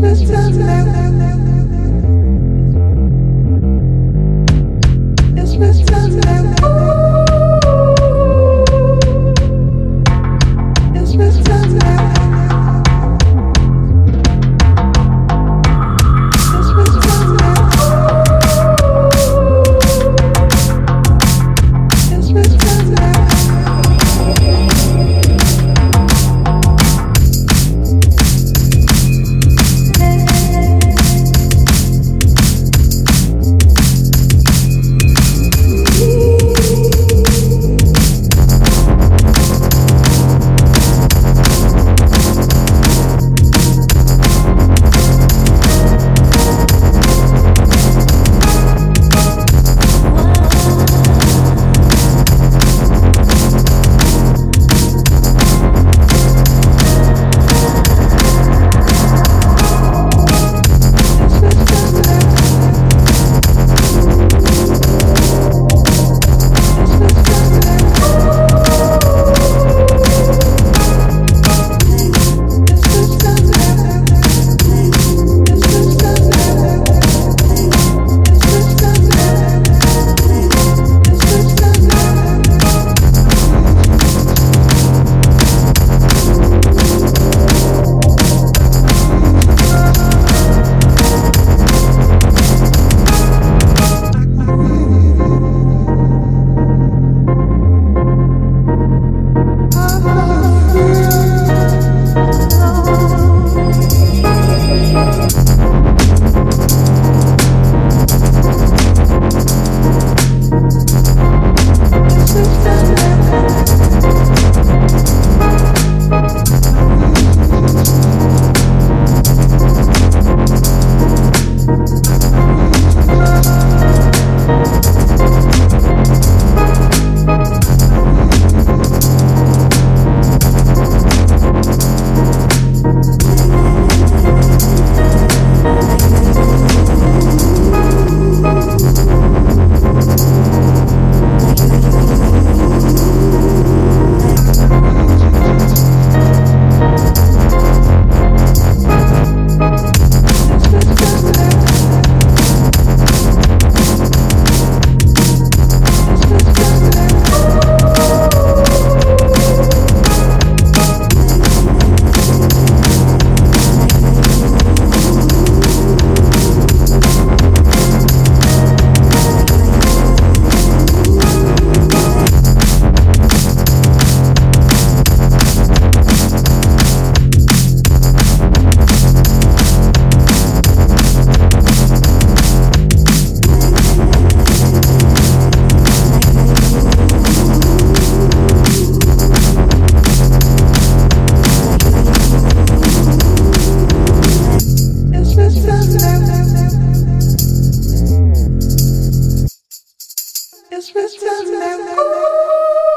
Christmas time. It's Mr. Lemon.